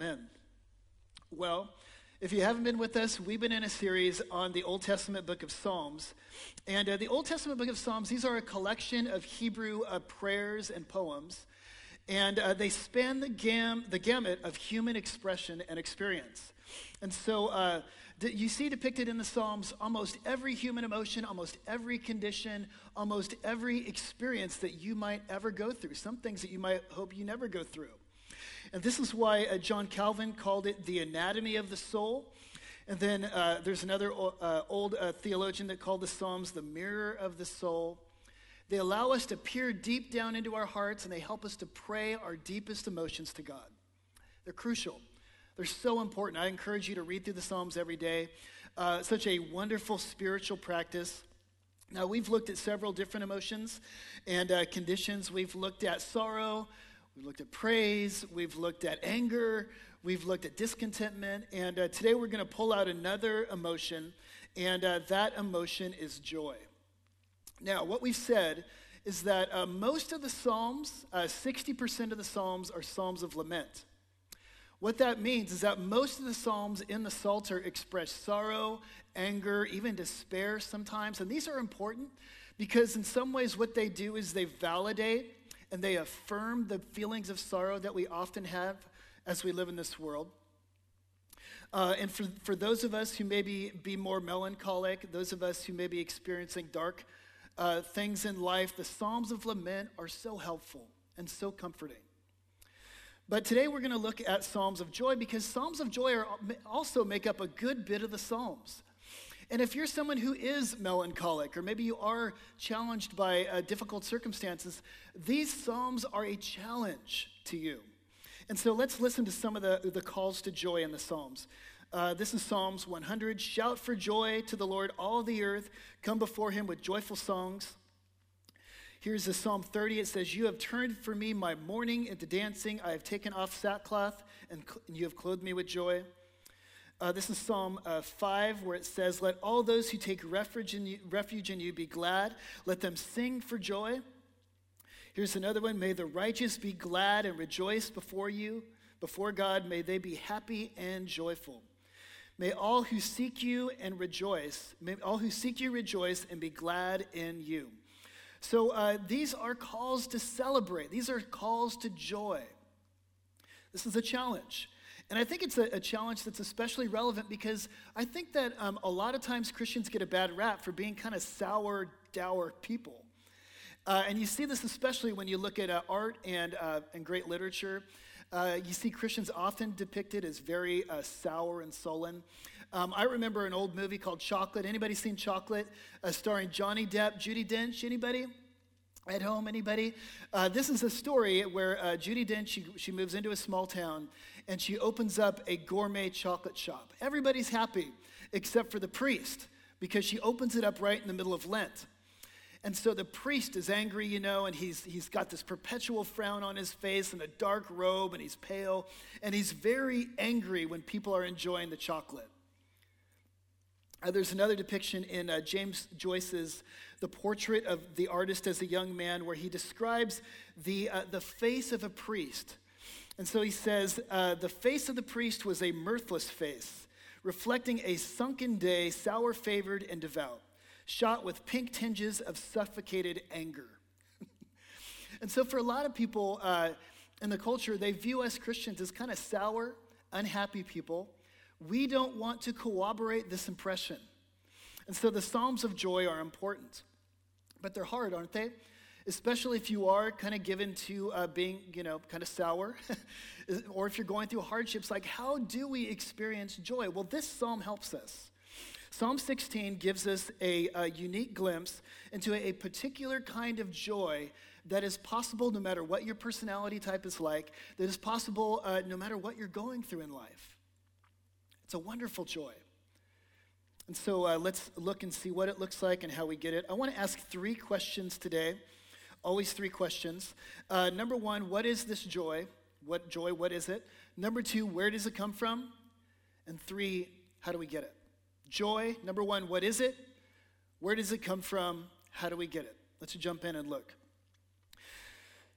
Amen. Well, if you haven't been with us, we've been in a series on the Old Testament book of Psalms. And uh, the Old Testament book of Psalms, these are a collection of Hebrew uh, prayers and poems. And uh, they span the, gam- the gamut of human expression and experience. And so uh, you see depicted in the Psalms almost every human emotion, almost every condition, almost every experience that you might ever go through, some things that you might hope you never go through. And this is why uh, John Calvin called it the anatomy of the soul. And then uh, there's another uh, old uh, theologian that called the Psalms the mirror of the soul. They allow us to peer deep down into our hearts and they help us to pray our deepest emotions to God. They're crucial. They're so important. I encourage you to read through the Psalms every day. Uh, such a wonderful spiritual practice. Now, we've looked at several different emotions and uh, conditions. We've looked at sorrow, We've looked at praise, we've looked at anger, we've looked at discontentment, and uh, today we're going to pull out another emotion, and uh, that emotion is joy. Now, what we've said is that uh, most of the Psalms, 60% uh, of the Psalms, are Psalms of lament. What that means is that most of the Psalms in the Psalter express sorrow, anger, even despair sometimes, and these are important because in some ways what they do is they validate and they affirm the feelings of sorrow that we often have as we live in this world. Uh, and for, for those of us who maybe be more melancholic, those of us who may be experiencing dark uh, things in life, the Psalms of Lament are so helpful and so comforting. But today we're going to look at Psalms of Joy because Psalms of Joy are, also make up a good bit of the Psalms. And if you're someone who is melancholic, or maybe you are challenged by uh, difficult circumstances, these Psalms are a challenge to you. And so let's listen to some of the, the calls to joy in the Psalms. Uh, this is Psalms 100. Shout for joy to the Lord, all the earth. Come before him with joyful songs. Here's the Psalm 30. It says, You have turned for me my mourning into dancing. I have taken off sackcloth, and, and you have clothed me with joy. Uh, this is Psalm uh, 5, where it says, Let all those who take refuge in, you, refuge in you be glad. Let them sing for joy. Here's another one May the righteous be glad and rejoice before you, before God. May they be happy and joyful. May all who seek you and rejoice, may all who seek you rejoice and be glad in you. So uh, these are calls to celebrate, these are calls to joy. This is a challenge. And I think it's a, a, challenge that's especially relevant because I think that um, a lot of times Christians get a bad rap for being kind of sour, dour people. Uh, and you see this especially when you look at uh, art and, uh, and great literature. Uh, you see Christians often depicted as very uh, sour and sullen. Um, I remember an old movie called Chocolate. Anybody seen Chocolate? Uh, starring Johnny Depp, Judi Dench. Anybody? At home, anybody? Uh, this is a story where uh, Judi Dench, she, she moves into a small town and she opens up a gourmet chocolate shop. Everybody's happy except for the priest because she opens it up right in the middle of Lent. And so the priest is angry, you know, and he's, he's got this perpetual frown on his face and a dark robe, and he's pale, and he's very angry when people are enjoying the chocolate. Uh, there's another depiction in uh, James Joyce's The Portrait of the Artist as a Young Man, where he describes the, uh, the face of a priest and so he says, uh, The face of the priest was a mirthless face, reflecting a sunken day, sour favored and devout, shot with pink tinges of suffocated anger. and so for a lot of people uh, in the culture, they view us Christians as kind of sour, unhappy people. We don't want to corroborate this impression. And so the Psalms of joy are important, but they're hard, aren't they? especially if you are kind of given to uh, being, you know, kind of sour, or if you're going through hardships, like how do we experience joy? Well, this psalm helps us. Psalm 16 gives us a, a unique glimpse into a, particular kind of joy that is possible no matter what your personality type is like, that is possible uh, no matter what you're going through in life. It's a wonderful joy. And so uh, let's look and see what it looks like and how we get it. I want to ask three questions today. Always three questions. Uh, number one, what is this joy? What joy, what is it? Number two, where does it come from? And three, how do we get it? Joy, number one, what is it? Where does it come from? How do we get it? Let's jump in and look.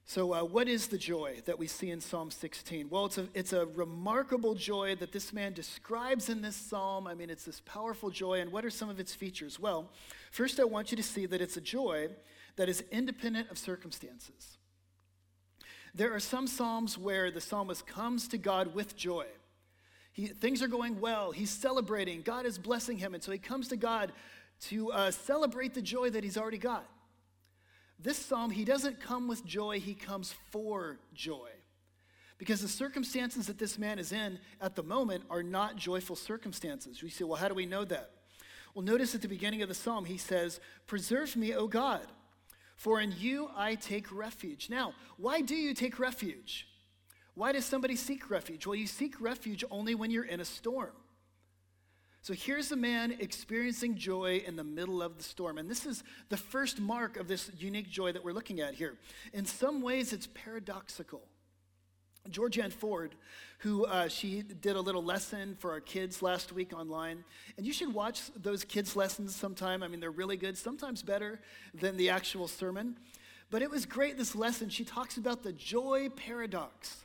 So, uh, what is the joy that we see in Psalm 16? Well, it's a, it's a remarkable joy that this man describes in this psalm. I mean, it's this powerful joy. And what are some of its features? Well, first, I want you to see that it's a joy that is independent of circumstances. There are some psalms where the psalmist comes to God with joy. He, things are going well, he's celebrating, God is blessing him, and so he comes to God to uh, celebrate the joy that he's already got. This psalm, he doesn't come with joy, he comes for joy. Because the circumstances that this man is in at the moment are not joyful circumstances. We say, well, how do we know that? Well, notice at the beginning of the psalm, he says, Preserve me, O God, for in you I take refuge. Now, why do you take refuge? Why does somebody seek refuge? Well, you seek refuge only when you're in a storm. So here's a man experiencing joy in the middle of the storm. And this is the first mark of this unique joy that we're looking at here. In some ways, it's paradoxical. Georgianne Ford, who uh, she did a little lesson for our kids last week online, and you should watch those kids' lessons sometime. I mean, they're really good, sometimes better than the actual sermon. But it was great, this lesson. She talks about the joy paradox.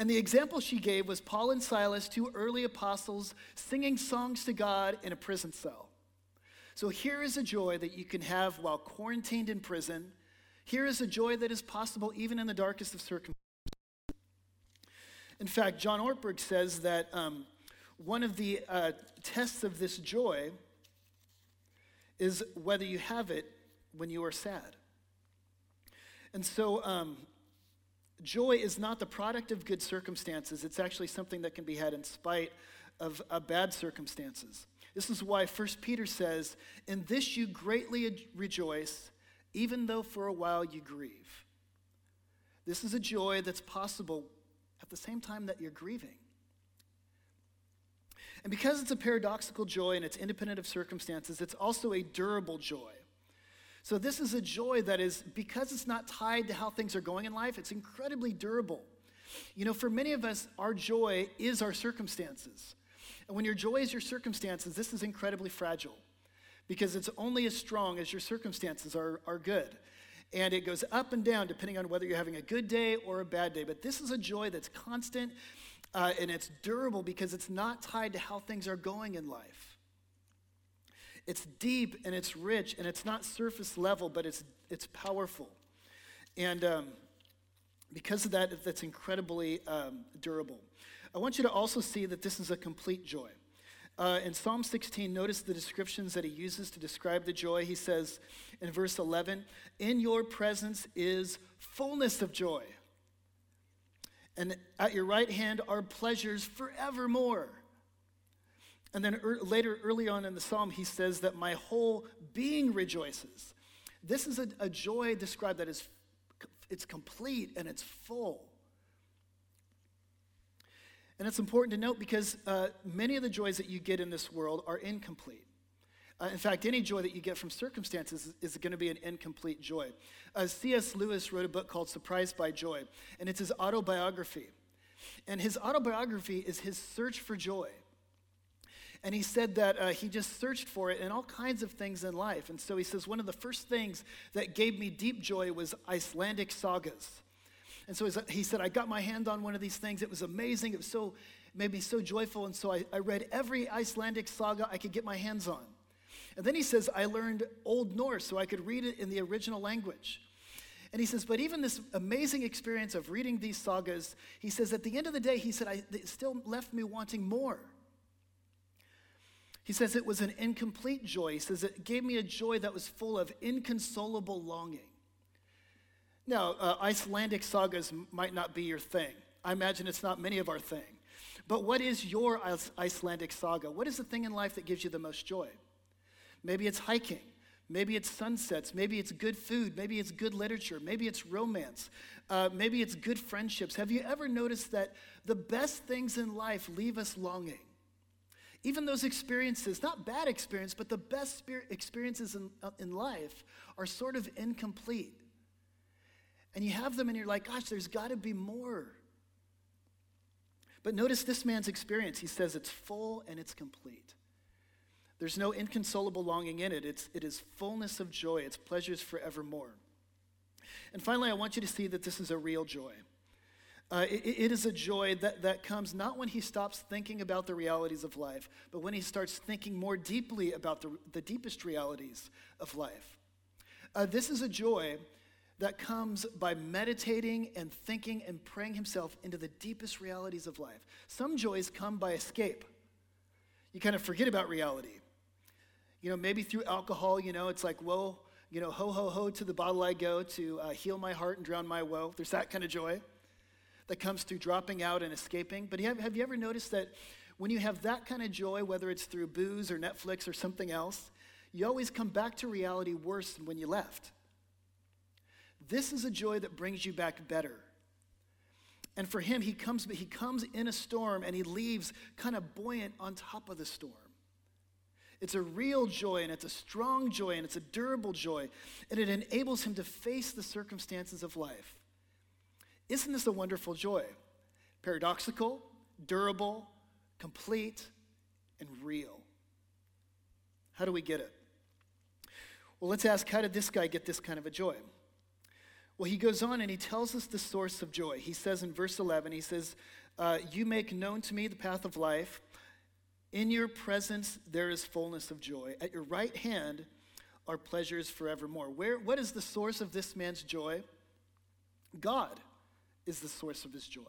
And the example she gave was Paul and Silas, two early apostles, singing songs to God in a prison cell. So here is a joy that you can have while quarantined in prison. Here is a joy that is possible even in the darkest of circumstances. In fact, John Ortberg says that um, one of the uh, tests of this joy is whether you have it when you are sad. And so um, Joy is not the product of good circumstances, it's actually something that can be had in spite of uh, bad circumstances. This is why 1 Peter says, In this you greatly rejoice, even though for a while you grieve. This is a joy that's possible at the same time that you're grieving. And because it's a paradoxical joy and it's independent of circumstances, it's also a durable joy. So, this is a joy that is, because it's not tied to how things are going in life, it's incredibly durable. You know, for many of us, our joy is our circumstances. And when your joy is your circumstances, this is incredibly fragile because it's only as strong as your circumstances are, are good. And it goes up and down depending on whether you're having a good day or a bad day. But this is a joy that's constant uh, and it's durable because it's not tied to how things are going in life. It's deep and it's rich and it's not surface level, but it's, it's powerful. And um, because of that, that's incredibly um, durable. I want you to also see that this is a complete joy. Uh, in Psalm 16, notice the descriptions that he uses to describe the joy. He says in verse 11, In your presence is fullness of joy. And at your right hand are pleasures forevermore. And then er, later, early on in the psalm, he says that my whole being rejoices. This is a, a joy described that is it's complete and it's full. And it's important to note because uh, many of the joys that you get in this world are incomplete. Uh, in fact, any joy that you get from circumstances is, is going to be an incomplete joy. Uh, C.S. Lewis wrote a book called Surprised by Joy, and it's his autobiography. And his autobiography is his search for joy. And he said that uh, he just searched for it in all kinds of things in life. And so he says, one of the first things that gave me deep joy was Icelandic sagas. And so he said, I got my hand on one of these things. It was amazing. It was so, made me so joyful. And so I, I read every Icelandic saga I could get my hands on. And then he says, I learned Old Norse so I could read it in the original language. And he says, but even this amazing experience of reading these sagas, he says, at the end of the day, he said, I, it still left me wanting more. He says it was an incomplete joy. He says it gave me a joy that was full of inconsolable longing. Now, uh, Icelandic sagas might not be your thing. I imagine it's not many of our thing. But what is your Icelandic saga? What is the thing in life that gives you the most joy? Maybe it's hiking. Maybe it's sunsets. Maybe it's good food. Maybe it's good literature. Maybe it's romance. Uh, maybe it's good friendships. Have you ever noticed that the best things in life leave us longing? Even those experiences, not bad experience, but the best experiences in, uh, in life are sort of incomplete. And you have them and you're like, gosh, there's got to be more. But notice this man's experience. He says it's full and it's complete. There's no inconsolable longing in it. It's, it is fullness of joy, it's pleasures forevermore. And finally, I want you to see that this is a real joy. Uh, it, it is a joy that, that comes not when he stops thinking about the realities of life, but when he starts thinking more deeply about the, the deepest realities of life. Uh, this is a joy that comes by meditating and thinking and praying himself into the deepest realities of life. Some joys come by escape. You kind of forget about reality. You know, maybe through alcohol, you know, it's like, well, you know, ho, ho, ho, to the bottle I go to uh, heal my heart and drown my woe. There's that kind of joy that comes through dropping out and escaping. But have, have you ever noticed that when you have that kind of joy, whether it's through booze or Netflix or something else, you always come back to reality worse than when you left? This is a joy that brings you back better. And for him, he comes, he comes in a storm and he leaves kind of buoyant on top of the storm. It's a real joy and it's a strong joy and it's a durable joy, and it enables him to face the circumstances of life. Isn't this a wonderful joy? Paradoxical, durable, complete, and real. How do we get it? Well, let's ask how did this guy get this kind of a joy? Well, he goes on and he tells us the source of joy. He says in verse 11, he says, uh, You make known to me the path of life. In your presence there is fullness of joy. At your right hand are pleasures forevermore. Where, what is the source of this man's joy? God is the source of his joy.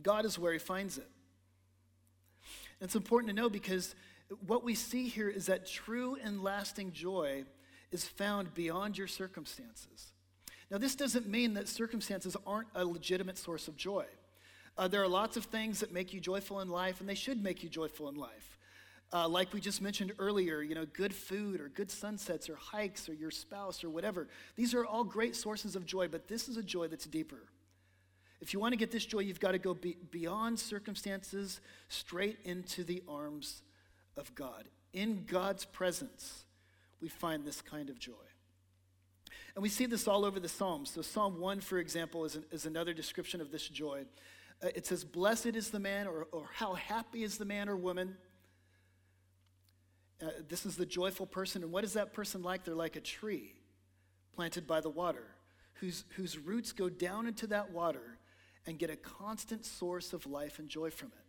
God is where he finds it. And it's important to know because what we see here is that true and lasting joy is found beyond your circumstances. Now, this doesn't mean that circumstances aren't a legitimate source of joy. Uh, there are lots of things that make you joyful in life, and they should make you joyful in life. Uh, like we just mentioned earlier, you know, good food or good sunsets or hikes or your spouse or whatever. These are all great sources of joy, but this is a joy that's deeper. If you want to get this joy, you've got to go be beyond circumstances, straight into the arms of God. In God's presence, we find this kind of joy. And we see this all over the Psalms. So, Psalm 1, for example, is, an, is another description of this joy. Uh, it says, Blessed is the man, or, or how happy is the man or woman uh, this is the joyful person. And what is that person like? They're like a tree planted by the water, whose, whose roots go down into that water and get a constant source of life and joy from it.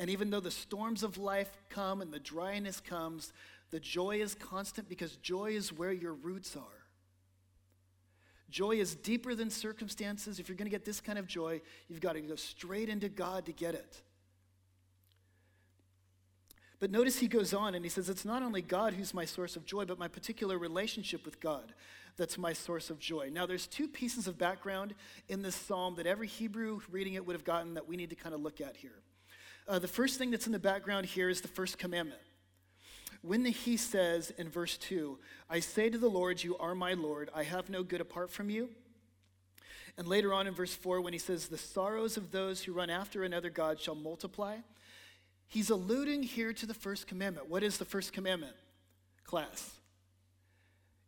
And even though the storms of life come and the dryness comes, the joy is constant because joy is where your roots are. Joy is deeper than circumstances. If you're going to get this kind of joy, you've got to go straight into God to get it. But notice he goes on and he says, It's not only God who's my source of joy, but my particular relationship with God that's my source of joy. Now, there's two pieces of background in this psalm that every Hebrew reading it would have gotten that we need to kind of look at here. Uh, the first thing that's in the background here is the first commandment. When the, he says in verse 2, I say to the Lord, You are my Lord, I have no good apart from you. And later on in verse 4, when he says, The sorrows of those who run after another God shall multiply, He's alluding here to the first commandment. What is the first commandment? Class.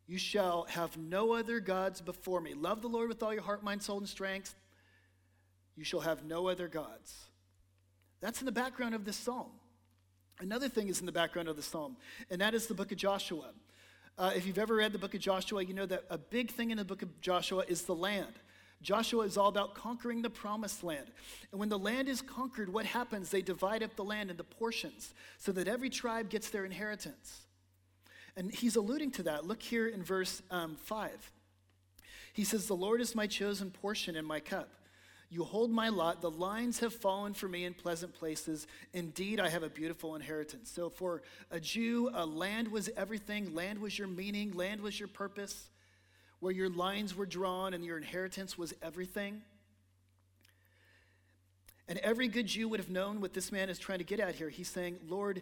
You shall have no other gods before me. Love the Lord with all your heart, mind, soul, and strength. You shall have no other gods. That's in the background of this psalm. Another thing is in the background of the psalm, and that is the book of Joshua. Uh, if you've ever read the book of Joshua, you know that a big thing in the book of Joshua is the land. Joshua is all about conquering the promised land. And when the land is conquered, what happens? They divide up the land into portions so that every tribe gets their inheritance. And he's alluding to that. Look here in verse um, 5. He says, The Lord is my chosen portion and my cup. You hold my lot. The lines have fallen for me in pleasant places. Indeed, I have a beautiful inheritance. So, for a Jew, a land was everything. Land was your meaning, land was your purpose where your lines were drawn and your inheritance was everything. And every good Jew would have known what this man is trying to get at here. He's saying, Lord,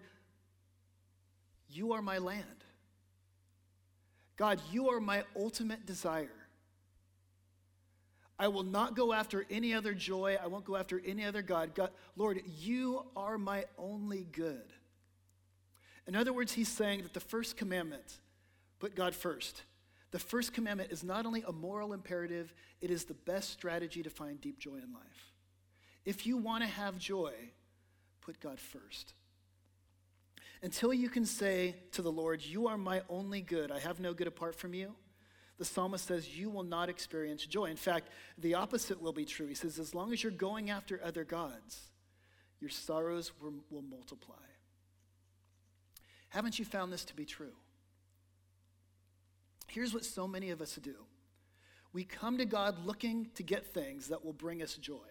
you are my land. God, you are my ultimate desire. I will not go after any other joy. I won't go after any other God. God. Lord, you are my only good. In other words, he's saying that the first commandment, put God first. The first commandment is not only a moral imperative, it is the best strategy to find deep joy in life. If you want to have joy, put God first. Until you can say to the Lord, You are my only good, I have no good apart from you, the psalmist says, You will not experience joy. In fact, the opposite will be true. He says, As long as you're going after other gods, your sorrows will, multiply. Haven't you found this to be true? Here's what so many of us do we come to God looking to get things that will bring us joy.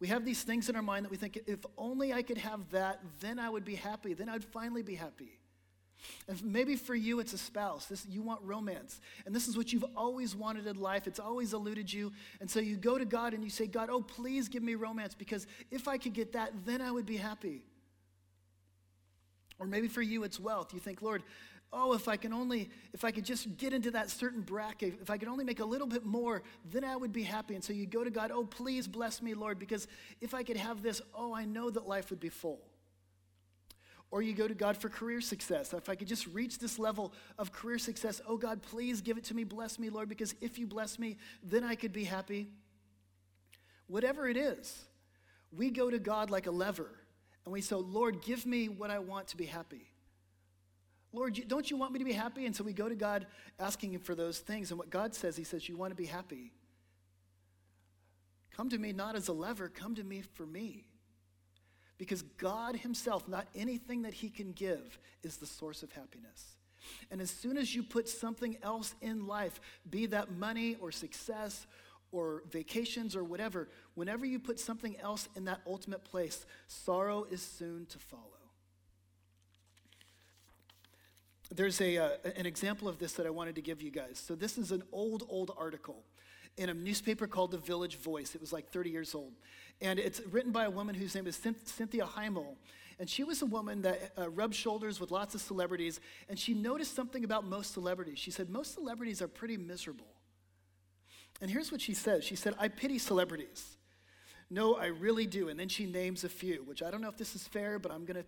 We have these things in our mind that we think, if only I could have that, then I would be happy. Then I'd finally be happy. And maybe for you, it's a spouse. This, you want romance. And this is what you've always wanted in life. It's always eluded you. And so you go to God and you say, God, oh, please give me romance because if I could get that, then I would be happy. Or maybe for you, it's wealth. You think, Lord, oh, if I can only, if I could just get into that certain bracket, if I could only make a little bit more, then I would be happy. And so you go to God, oh, please bless me, Lord, because if I could have this, oh, I know that life would be full. Or you go to God for career success. If I could just reach this level of career success, oh God, please give it to me, bless me, Lord, because if you bless me, then I could be happy. Whatever it is, we go to God like a lever and we say, Lord, give me what I want to be happy. Lord, don't you want me to be happy? And so we go to God asking Him for those things. And what God says, He says, You want to be happy. Come to me not as a lever, come to me for me. Because God Himself, not anything that He can give, is the source of happiness. And as soon as you put something else in life, be that money or success or vacations or whatever, whenever you put something else in that ultimate place, sorrow is soon to follow. There's a, uh, an example of this that I wanted to give you guys. So, this is an old, old article in a newspaper called The Village Voice. It was like 30 years old. And it's written by a woman whose name is Cynthia Heimel. And she was a woman that uh, rubbed shoulders with lots of celebrities. And she noticed something about most celebrities. She said, Most celebrities are pretty miserable. And here's what she says She said, I pity celebrities. No, I really do. And then she names a few, which I don't know if this is fair, but I'm going to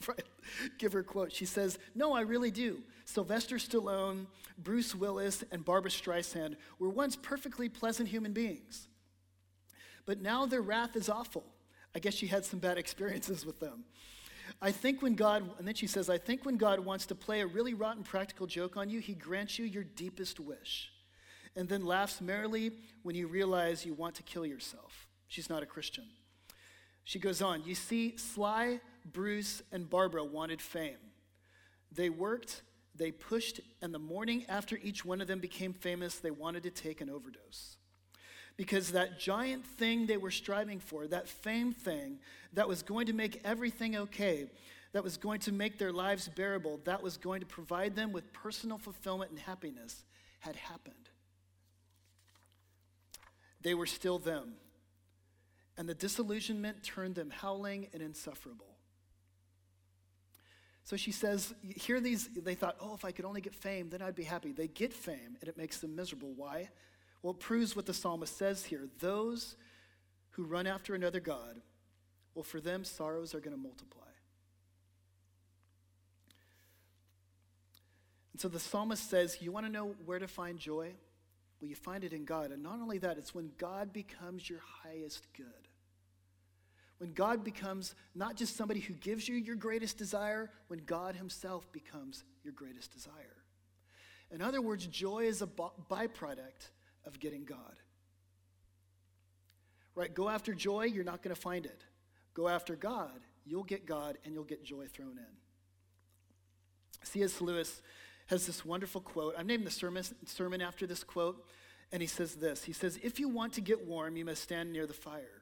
give her a quote. She says, No, I really do. Sylvester Stallone, Bruce Willis, and Barbra Streisand were once perfectly pleasant human beings. But now their wrath is awful. I guess she had some bad experiences with them. I think when God, and then she says, I think when God wants to play a really rotten practical joke on you, he grants you your deepest wish and then laughs merrily when you realize you want to kill yourself. She's not a Christian. She goes on, You see, Sly, Bruce, and Barbra wanted fame. They worked, they pushed, and the morning after each one of them became famous, they wanted to take an overdose. Because that giant thing they were striving for, that fame thing that was going to make everything okay, that was going to make their lives bearable, that was going to provide them with personal fulfillment and happiness, had happened. They were still them and the disillusionment turned them howling and insufferable. So she says, here these, they thought, oh, if I could only get fame, then I'd be happy. They get fame, and it makes them miserable. Why? Well, it proves what the psalmist says here. Those who run after another God, well, for them, sorrows are going to multiply. And so the psalmist says, You want to know where to find joy? Well, you find it in God. And not only that, it's when God becomes your highest good. When God becomes not just somebody who gives you your greatest desire, when God Himself becomes your greatest desire. In other words, joy is a byproduct of getting God. Right? Go after joy, you're not going to find it. Go after God, you'll get God and you'll get joy thrown in. C.S. Lewis has this wonderful quote. I'm naming the sermon, sermon after this quote, and he says this He says, If you want to get warm, you must stand near the fire.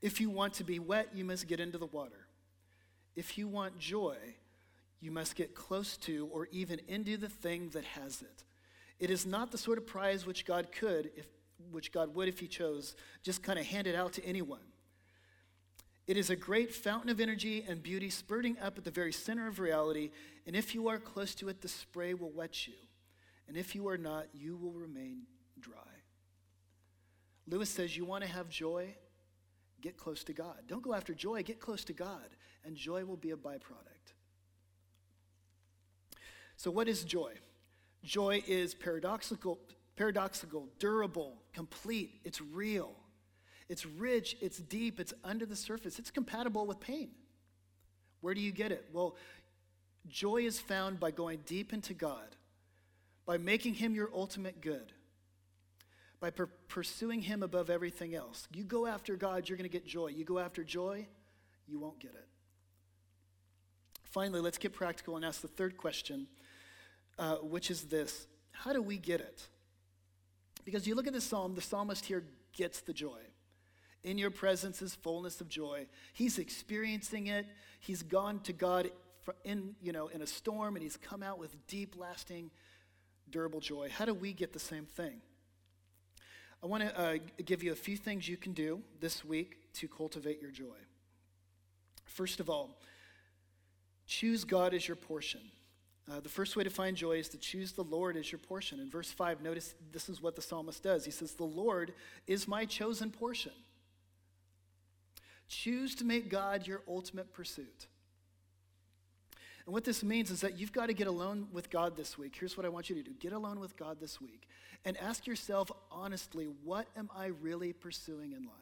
If you want to be wet, you must get into the water. If you want joy, you must get close to or even into the thing that has it. It is not the sort of prize which God could, if, which God would if He chose, just kind of hand it out to anyone. It is a great fountain of energy and beauty spurting up at the very center of reality, and if you are close to it, the spray will wet you. And if you are not, you will remain dry. Lewis says, You want to have joy? Get close to God. Don't go after joy, get close to God, and joy will be a byproduct. So, what is joy? Joy is paradoxical, paradoxical, durable, complete, it's real. It's rich, it's deep, it's under the surface, it's compatible with pain. Where do you get it? Well, joy is found by going deep into God, by making him your ultimate good, by per- pursuing him above everything else. You go after God, you're going to get joy. You go after joy, you won't get it. Finally, let's get practical and ask the third question, uh, which is this How do we get it? Because you look at the psalm, the psalmist here gets the joy. In your presence is fullness of joy. He's experiencing it. He's gone to God in, you know, in a storm and he's come out with deep, lasting, durable joy. How do we get the same thing? I want to uh, give you a few things you can do this week to cultivate your joy. First of all, choose God as your portion. Uh, the first way to find joy is to choose the Lord as your portion. In verse 5, notice this is what the psalmist does. He says, The Lord is my chosen portion. Choose to make God your ultimate pursuit. And what this means is that you've got to get alone with God this week. Here's what I want you to do get alone with God this week and ask yourself honestly, what am I really pursuing in life?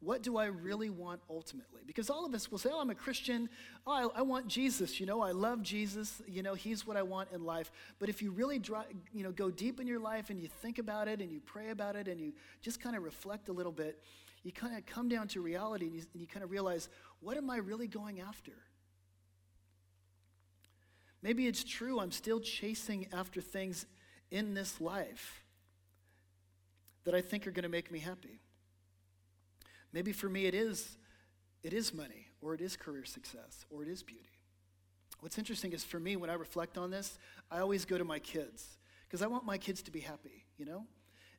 What do I really want ultimately? Because all of us will say, Oh, I'm a Christian. Oh, I, I, want Jesus. You know, I love Jesus. You know, He's what I want in life. But if you really dry, you know, go deep in your life and you think about it and you pray about it and you just kind of reflect a little bit, you kind of come down to reality and you, and you kind of realize, what am I really going after? Maybe it's true, I'm still chasing after things in this life that I think are going to make me happy. Maybe for me it is it is money or it is career success or it is beauty. What's interesting is for me when I reflect on this, I always go to my kids because I want my kids to be happy, you know?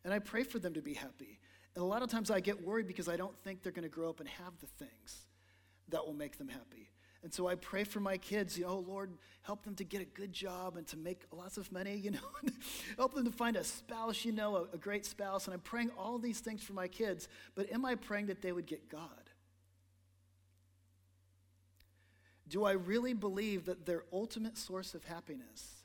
And I pray for them to be happy. And a lot of times I get worried because I don't think they're going to grow up and have the things that will make them happy. And so I pray for my kids, you know, oh, Lord, help them to get a good job and to make lots of money, you know, help them to find a spouse, you know, a, a great spouse. And I'm praying all these things for my kids, but am I praying that they would get God? Do I really believe that their ultimate source of happiness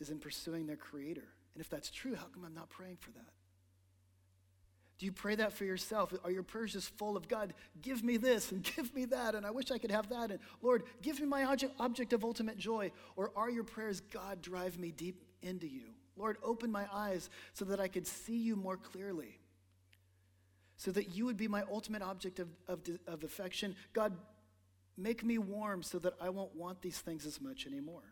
is in pursuing their Creator? And if that's true, how come I'm not praying for that? Do you pray that for yourself? Are your prayers just full of God, give me this and give me that, and I wish I could have that, and Lord, give me my object, object of ultimate joy? Or are your prayers, God, drive me deep into you? Lord, open my eyes so that I could see you more clearly, so that you would be my ultimate object of, of, of affection. God, make me warm so that I won't want these things as much anymore.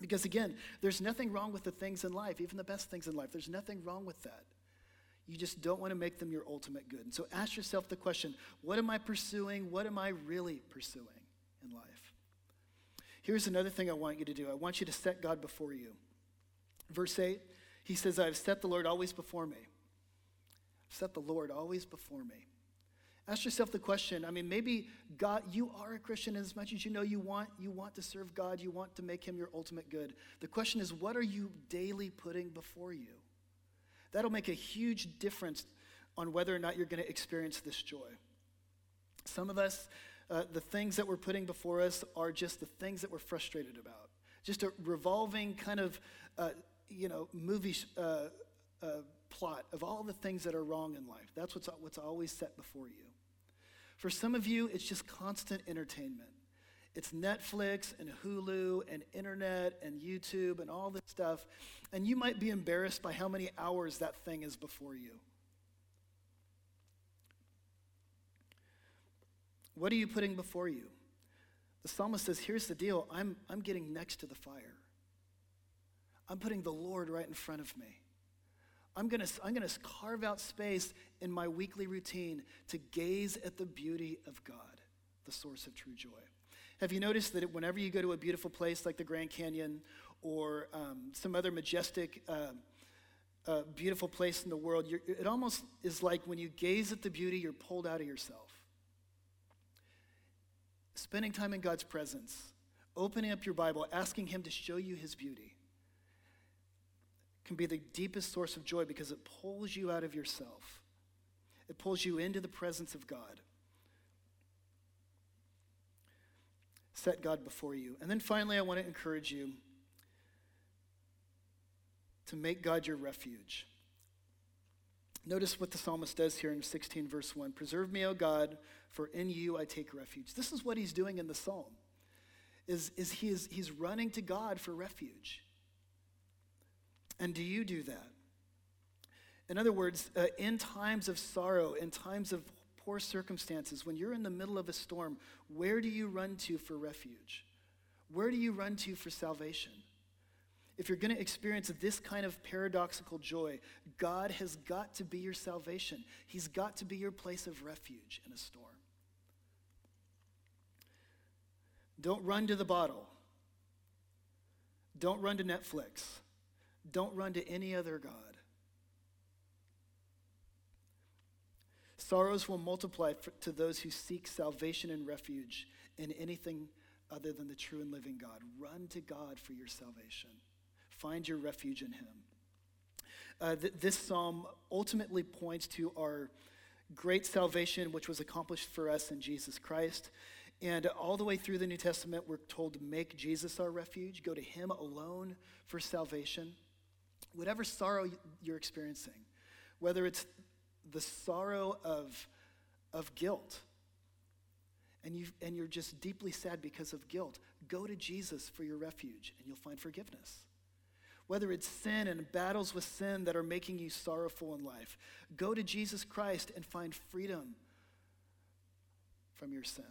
Because again, there's nothing wrong with the things in life, even the best things in life. There's nothing wrong with that. You just don't want to make them your ultimate good. And so ask yourself the question what am I pursuing? What am I really pursuing in life? Here's another thing I want you to do I want you to set God before you. Verse 8, he says, I've set the Lord always before me. I've set the Lord always before me. Ask yourself the question. I mean, maybe God, you are a Christian as much as you know you want, you want to serve God, you want to make him your ultimate good. The question is, what are you daily putting before you? That'll make a huge difference on whether or not you're going to experience this joy. Some of us, uh, the things that we're putting before us are just the things that we're frustrated about. Just a revolving kind of, uh, you know, movie uh, uh plot of all the things that are wrong in life. That's what's, what's always set before you. For some of you, it's just constant entertainment. It's Netflix and Hulu and internet and YouTube and all this stuff. And you might be embarrassed by how many hours that thing is before you. What are you putting before you? The psalmist says, Here's the deal I'm, I'm getting next to the fire. I'm putting the Lord right in front of me. I'm going to I'm going to carve out space in my weekly routine to gaze at the beauty of God, the source of true joy. Have you noticed that whenever you go to a beautiful place like the Grand Canyon or um, some other majestic, uh, uh, beautiful place in the world, it almost is like when you gaze at the beauty, you're pulled out of yourself. Spending time in God's presence, opening up your Bible, asking Him to show you His beauty can be the deepest source of joy because it pulls you out of yourself. It pulls you into the presence of God. Set God before you. And then finally, I want to encourage you to make God your refuge. Notice what the psalmist does here in 16, verse 1 Preserve me, O God, for in you I take refuge. This is what he's doing in the psalm. is, is, he is he's running to God for refuge. And do you do that? In other words, uh, in times of sorrow, in times of poor circumstances, when you're in the middle of a storm, where do you run to for refuge? Where do you run to for salvation? If you're going to experience this kind of paradoxical joy, God has got to be your salvation. He's got to be your place of refuge in a storm. Don't run to the bottle. Don't run to Netflix. Don't run to any other God. Sorrows will multiply for, to those who seek salvation and refuge in anything other than the true and living God. Run to God for your salvation. Find your refuge in Him. Uh, th- this psalm ultimately points to our great salvation, which was accomplished for us in Jesus Christ. And all the way through the New Testament, we're told to make Jesus our refuge, go to Him alone for salvation. Whatever sorrow you're experiencing, whether it's the sorrow of, of guilt, and, you and you're just deeply sad because of guilt, go to Jesus for your refuge and you'll find forgiveness. Whether it's sin and battles with sin that are making you sorrowful in life, go to Jesus Christ and find freedom from your sin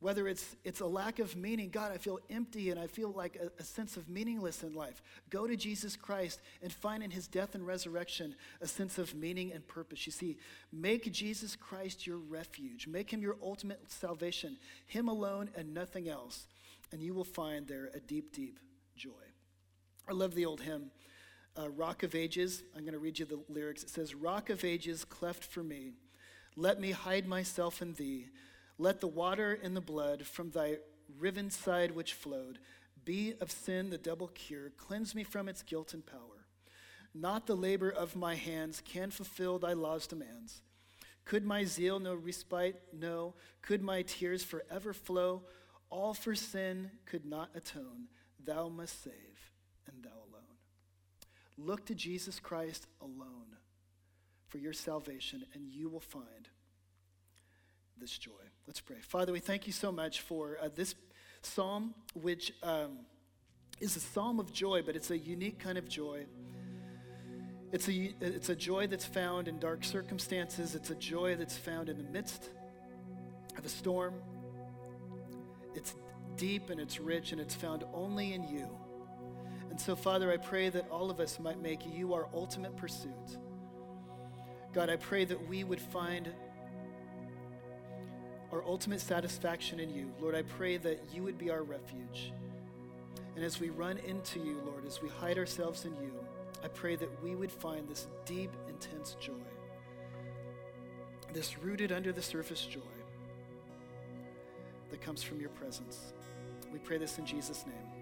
whether it's, it's a lack of meaning, God, I feel empty and I feel like a, a, sense of meaningless in life. Go to Jesus Christ and find in his death and resurrection a sense of meaning and purpose. You see, make Jesus Christ your refuge, make him your ultimate salvation, him alone and nothing else, and you will find there a deep, deep joy. I love the old hymn. Uh, Rock of Ages, I'm going to read you the lyrics. It says, Rock of Ages, cleft for me, let me hide myself in thee. Let the water and the blood from thy riven side which flowed be of sin the double cure. Cleanse me from its guilt and power. Not the labor of my hands can fulfill thy law's demands. Could my zeal no respite know? Could my tears forever flow? All for sin could not atone. Thou must save, and thou alone. Look to Jesus Christ alone for your salvation, and you will find this joy. Let's pray. Father, we thank you so much for uh, this psalm, which um, is a psalm of joy, but it's a unique kind of joy. It's a, it's a joy that's found in dark circumstances, it's a joy that's found in the midst of a storm. It's deep and it's rich and it's found only in you. And so, Father, I pray that all of us might make you our ultimate pursuit. God, I pray that we would find our ultimate satisfaction in you. Lord, I pray that you would be our refuge. And as we run into you, Lord, as we hide ourselves in you, I pray that we would find this deep, intense joy, this rooted under the surface joy that comes from your presence. We pray this in Jesus' name.